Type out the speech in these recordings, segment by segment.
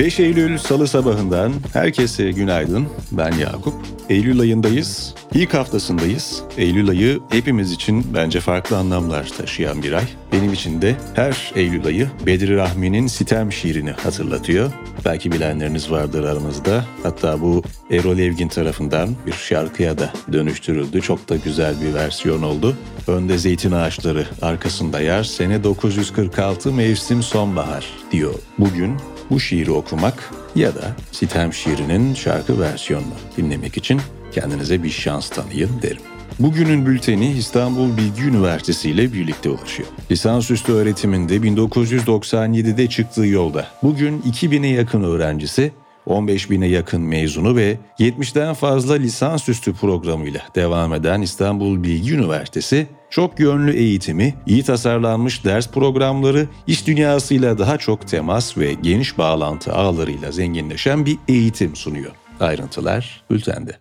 5 Eylül Salı sabahından herkese günaydın. Ben Yakup. Eylül ayındayız. İlk haftasındayız. Eylül ayı hepimiz için bence farklı anlamlar taşıyan bir ay. Benim için de her Eylül ayı Bedri Rahmi'nin Sitem şiirini hatırlatıyor. Belki bilenleriniz vardır aranızda. Hatta bu Erol Evgin tarafından bir şarkıya da dönüştürüldü. Çok da güzel bir versiyon oldu. Önde zeytin ağaçları, arkasında yer, sene 946 mevsim sonbahar diyor. Bugün bu şiiri okumak ya da Sitem şiirinin şarkı versiyonunu dinlemek için kendinize bir şans tanıyın derim. Bugünün bülteni İstanbul Bilgi Üniversitesi ile birlikte ulaşıyor. Lisansüstü öğretiminde 1997'de çıktığı yolda bugün 2000'e yakın öğrencisi 15 bine yakın mezunu ve 70'den fazla lisansüstü programıyla devam eden İstanbul Bilgi Üniversitesi, çok yönlü eğitimi, iyi tasarlanmış ders programları, iş dünyasıyla daha çok temas ve geniş bağlantı ağlarıyla zenginleşen bir eğitim sunuyor. Ayrıntılar bültende.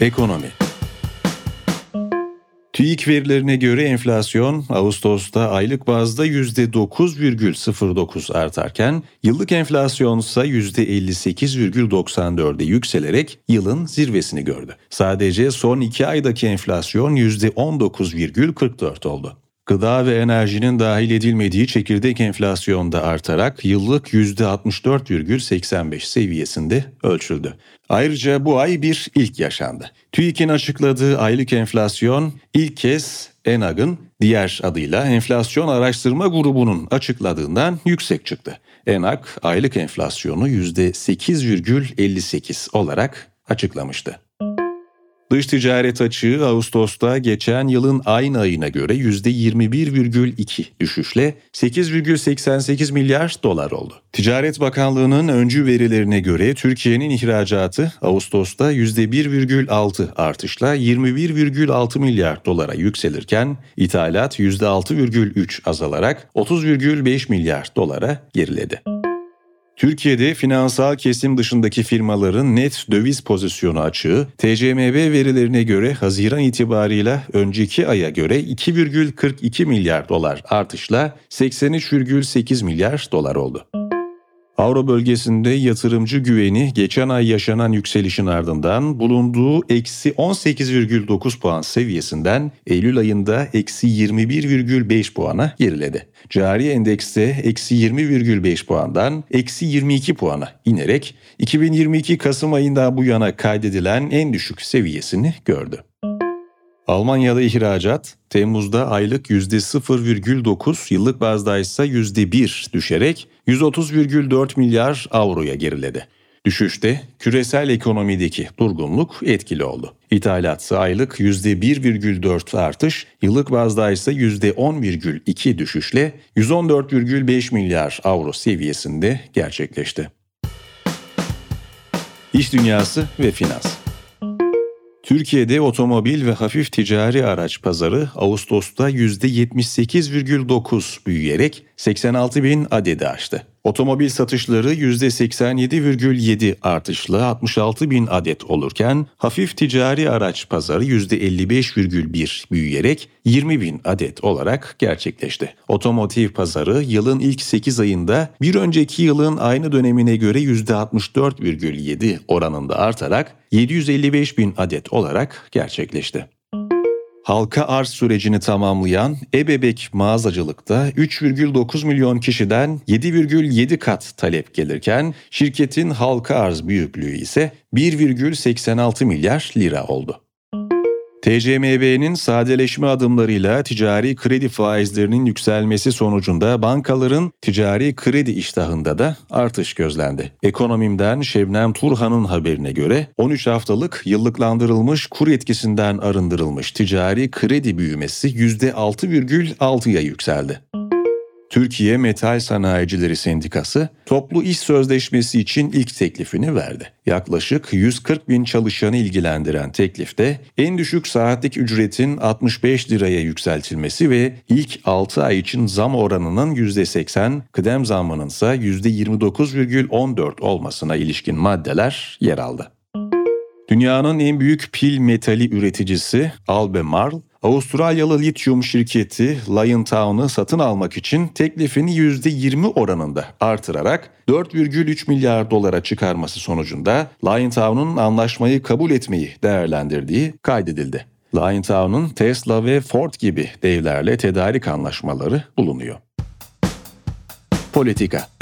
Ekonomi TÜİK verilerine göre enflasyon Ağustos'ta aylık bazda %9,09 artarken yıllık enflasyon ise %58,94'e yükselerek yılın zirvesini gördü. Sadece son 2 aydaki enflasyon %19,44 oldu. Gıda ve enerjinin dahil edilmediği çekirdek enflasyonda artarak yıllık %64,85 seviyesinde ölçüldü. Ayrıca bu ay bir ilk yaşandı. TÜİK'in açıkladığı aylık enflasyon ilk kez ENAG'ın diğer adıyla Enflasyon Araştırma Grubu'nun açıkladığından yüksek çıktı. ENAG aylık enflasyonu %8,58 olarak açıklamıştı. Dış ticaret açığı Ağustos'ta geçen yılın aynı ayına göre %21,2 düşüşle 8,88 milyar dolar oldu. Ticaret Bakanlığı'nın öncü verilerine göre Türkiye'nin ihracatı Ağustos'ta %1,6 artışla 21,6 milyar dolara yükselirken ithalat %6,3 azalarak 30,5 milyar dolara geriledi. Türkiye'de finansal kesim dışındaki firmaların net döviz pozisyonu açığı, TCMB verilerine göre Haziran itibarıyla önceki aya göre 2,42 milyar dolar artışla 83,8 milyar dolar oldu. Avro bölgesinde yatırımcı güveni geçen ay yaşanan yükselişin ardından bulunduğu eksi 18,9 puan seviyesinden Eylül ayında eksi 21,5 puana geriledi. Cari endekste eksi 20,5 puandan eksi 22 puana inerek 2022 Kasım ayında bu yana kaydedilen en düşük seviyesini gördü. Almanya'da ihracat Temmuz'da aylık %0,9, yıllık bazda ise %1 düşerek 130,4 milyar avroya geriledi. Düşüşte küresel ekonomideki durgunluk etkili oldu. İthalatsa aylık %1,4 artış, yıllık bazda ise %10,2 düşüşle 114,5 milyar avro seviyesinde gerçekleşti. İş dünyası ve finans Türkiye'de otomobil ve hafif ticari araç pazarı Ağustos'ta %78,9 büyüyerek 86 bin adedi aştı. Otomobil satışları %87,7 artışla 66 bin adet olurken hafif ticari araç pazarı %55,1 büyüyerek 20 bin adet olarak gerçekleşti. Otomotiv pazarı yılın ilk 8 ayında bir önceki yılın aynı dönemine göre %64,7 oranında artarak 755 bin adet olarak gerçekleşti. Halka arz sürecini tamamlayan e-bebek mağazacılıkta 3,9 milyon kişiden 7,7 kat talep gelirken şirketin halka arz büyüklüğü ise 1,86 milyar lira oldu. TCMB'nin sadeleşme adımlarıyla ticari kredi faizlerinin yükselmesi sonucunda bankaların ticari kredi iştahında da artış gözlendi. Ekonomimden Şebnem Turhan'ın haberine göre 13 haftalık yıllıklandırılmış kur etkisinden arındırılmış ticari kredi büyümesi %6,6'ya yükseldi. Türkiye Metal Sanayicileri Sendikası toplu iş sözleşmesi için ilk teklifini verdi. Yaklaşık 140 bin çalışanı ilgilendiren teklifte en düşük saatlik ücretin 65 liraya yükseltilmesi ve ilk 6 ay için zam oranının %80, kıdem zammının ise %29,14 olmasına ilişkin maddeler yer aldı. Dünyanın en büyük pil metali üreticisi Albemarle, Avustralyalı lityum şirketi Liontown'u satın almak için teklifini %20 oranında artırarak 4,3 milyar dolara çıkarması sonucunda Liontown'un anlaşmayı kabul etmeyi değerlendirdiği kaydedildi. Liontown'un Tesla ve Ford gibi devlerle tedarik anlaşmaları bulunuyor. Politika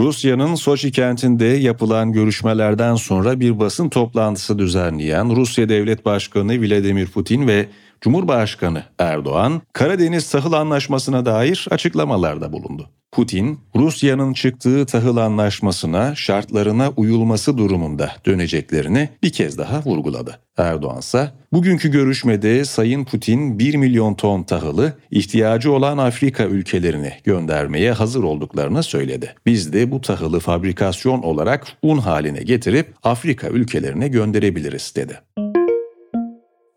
Rusya'nın Soçi kentinde yapılan görüşmelerden sonra bir basın toplantısı düzenleyen Rusya Devlet Başkanı Vladimir Putin ve Cumhurbaşkanı Erdoğan, Karadeniz Tahıl Anlaşması'na dair açıklamalarda bulundu. Putin, Rusya'nın çıktığı tahıl anlaşmasına şartlarına uyulması durumunda döneceklerini bir kez daha vurguladı. Erdoğan ise bugünkü görüşmede Sayın Putin 1 milyon ton tahılı ihtiyacı olan Afrika ülkelerine göndermeye hazır olduklarını söyledi. Biz de bu tahılı fabrikasyon olarak un haline getirip Afrika ülkelerine gönderebiliriz dedi.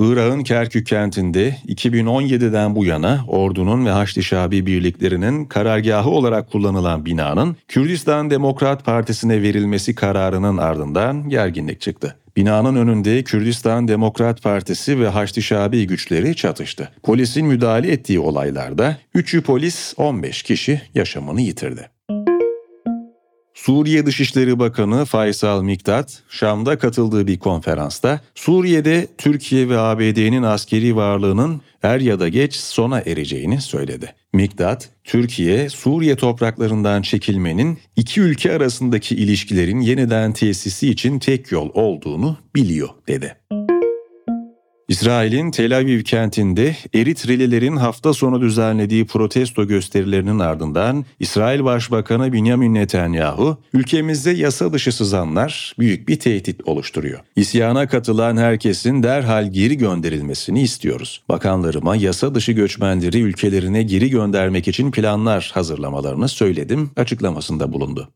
Irak'ın Kerkük kentinde 2017'den bu yana ordunun ve Haçlı Şabi birliklerinin karargahı olarak kullanılan binanın Kürdistan Demokrat Partisi'ne verilmesi kararının ardından gerginlik çıktı. Binanın önünde Kürdistan Demokrat Partisi ve Haçlı Şabi güçleri çatıştı. Polisin müdahale ettiği olaylarda 3'ü polis 15 kişi yaşamını yitirdi. Suriye Dışişleri Bakanı Faysal Miktat, Şam'da katıldığı bir konferansta Suriye'de Türkiye ve ABD'nin askeri varlığının er ya da geç sona ereceğini söyledi. Miktat, Türkiye, Suriye topraklarından çekilmenin iki ülke arasındaki ilişkilerin yeniden tesisi için tek yol olduğunu biliyor dedi. İsrail'in Tel Aviv kentinde Eritrelilerin hafta sonu düzenlediği protesto gösterilerinin ardından İsrail Başbakanı Benjamin Netanyahu, ülkemizde yasa dışı sızanlar büyük bir tehdit oluşturuyor. İsyana katılan herkesin derhal geri gönderilmesini istiyoruz. Bakanlarıma yasa dışı göçmenleri ülkelerine geri göndermek için planlar hazırlamalarını söyledim açıklamasında bulundu.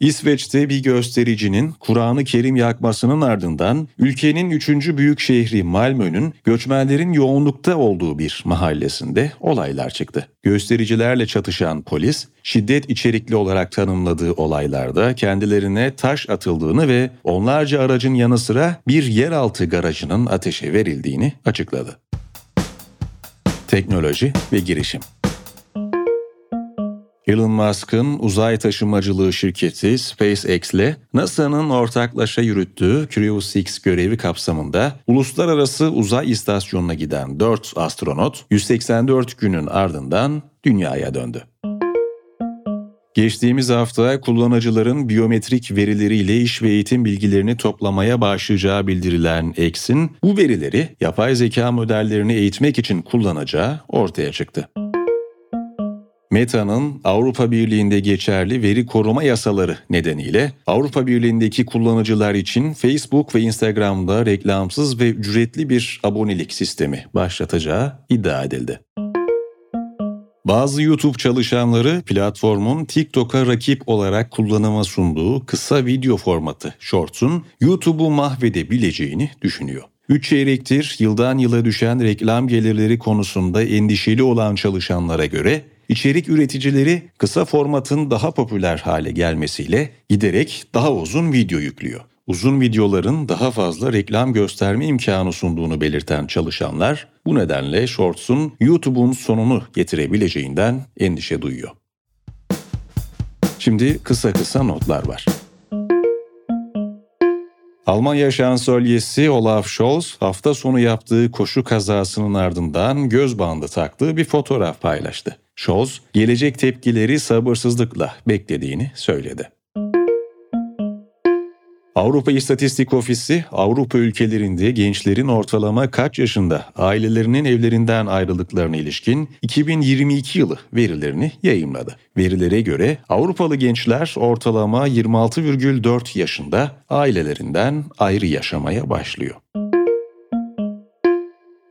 İsveç'te bir göstericinin Kur'an-ı Kerim yakmasının ardından ülkenin üçüncü büyük şehri Malmö'nün göçmenlerin yoğunlukta olduğu bir mahallesinde olaylar çıktı. Göstericilerle çatışan polis, şiddet içerikli olarak tanımladığı olaylarda kendilerine taş atıldığını ve onlarca aracın yanı sıra bir yeraltı garajının ateşe verildiğini açıkladı. Teknoloji ve girişim Elon Musk'ın uzay taşımacılığı şirketi SpaceX ile NASA'nın ortaklaşa yürüttüğü 6 görevi kapsamında uluslararası uzay istasyonuna giden 4 astronot 184 günün ardından dünyaya döndü. Geçtiğimiz hafta kullanıcıların biyometrik verileriyle iş ve eğitim bilgilerini toplamaya başlayacağı bildirilen X'in bu verileri yapay zeka modellerini eğitmek için kullanacağı ortaya çıktı. Meta'nın Avrupa Birliği'nde geçerli veri koruma yasaları nedeniyle Avrupa Birliği'ndeki kullanıcılar için Facebook ve Instagram'da reklamsız ve ücretli bir abonelik sistemi başlatacağı iddia edildi. Bazı YouTube çalışanları platformun TikTok'a rakip olarak kullanıma sunduğu kısa video formatı Shorts'un YouTube'u mahvedebileceğini düşünüyor. 3 çeyrektir yıldan yıla düşen reklam gelirleri konusunda endişeli olan çalışanlara göre İçerik üreticileri kısa formatın daha popüler hale gelmesiyle giderek daha uzun video yüklüyor. Uzun videoların daha fazla reklam gösterme imkanı sunduğunu belirten çalışanlar bu nedenle Shorts'un YouTube'un sonunu getirebileceğinden endişe duyuyor. Şimdi kısa kısa notlar var. Almanya şansölyesi Olaf Scholz hafta sonu yaptığı koşu kazasının ardından göz bandı taktığı bir fotoğraf paylaştı. Scholz, gelecek tepkileri sabırsızlıkla beklediğini söyledi. Avrupa İstatistik Ofisi, Avrupa ülkelerinde gençlerin ortalama kaç yaşında ailelerinin evlerinden ayrıldıklarına ilişkin 2022 yılı verilerini yayımladı. Verilere göre Avrupalı gençler ortalama 26,4 yaşında ailelerinden ayrı yaşamaya başlıyor.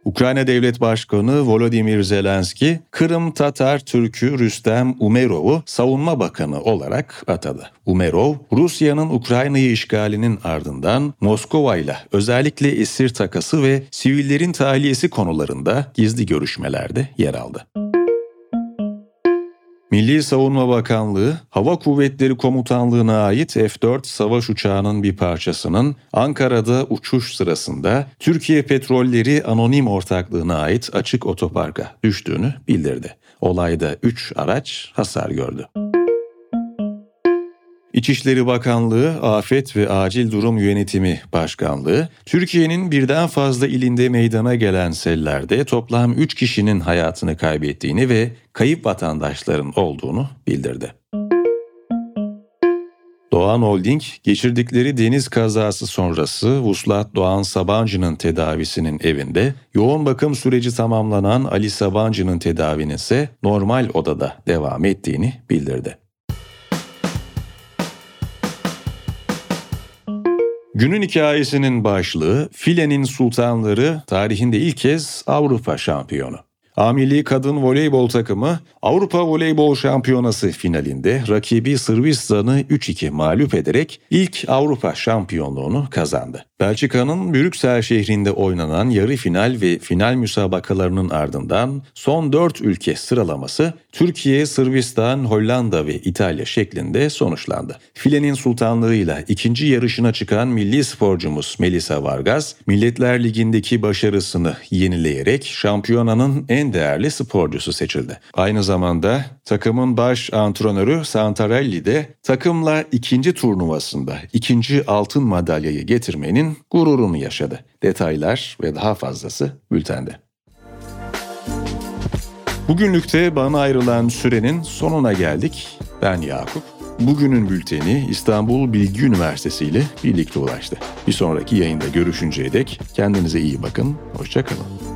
Ukrayna Devlet Başkanı Volodymyr Zelenski, Kırım Tatar Türk'ü Rüstem Umerov'u savunma bakanı olarak atadı. Umerov, Rusya'nın Ukrayna'yı işgalinin ardından Moskova ile özellikle esir takası ve sivillerin tahliyesi konularında gizli görüşmelerde yer aldı. Milli Savunma Bakanlığı, Hava Kuvvetleri Komutanlığı'na ait F-4 savaş uçağının bir parçasının Ankara'da uçuş sırasında Türkiye Petrolleri Anonim Ortaklığı'na ait açık otoparka düştüğünü bildirdi. Olayda 3 araç hasar gördü. İçişleri Bakanlığı, Afet ve Acil Durum Yönetimi Başkanlığı, Türkiye'nin birden fazla ilinde meydana gelen sellerde toplam 3 kişinin hayatını kaybettiğini ve kayıp vatandaşların olduğunu bildirdi. Doğan Holding, geçirdikleri deniz kazası sonrası Vuslat Doğan Sabancı'nın tedavisinin evinde, yoğun bakım süreci tamamlanan Ali Sabancı'nın tedavinin ise normal odada devam ettiğini bildirdi. Günün hikayesinin başlığı Filenin Sultanları tarihinde ilk kez Avrupa şampiyonu. A Kadın Voleybol takımı Avrupa Voleybol Şampiyonası finalinde rakibi Sırbistan'ı 3-2 mağlup ederek ilk Avrupa şampiyonluğunu kazandı. Belçika'nın Brüksel şehrinde oynanan yarı final ve final müsabakalarının ardından son 4 ülke sıralaması Türkiye, Sırbistan, Hollanda ve İtalya şeklinde sonuçlandı. Filenin sultanlığıyla ikinci yarışına çıkan milli sporcumuz Melisa Vargas, Milletler Ligi'ndeki başarısını yenileyerek şampiyonanın değerli sporcusu seçildi. Aynı zamanda takımın baş antrenörü Santarelli de takımla ikinci turnuvasında ikinci altın madalyayı getirmenin gururunu yaşadı. Detaylar ve daha fazlası bültende. Bugünlükte bana ayrılan sürenin sonuna geldik. Ben Yakup. Bugünün bülteni İstanbul Bilgi Üniversitesi ile birlikte ulaştı. Bir sonraki yayında görüşünceye dek kendinize iyi bakın, hoşçakalın.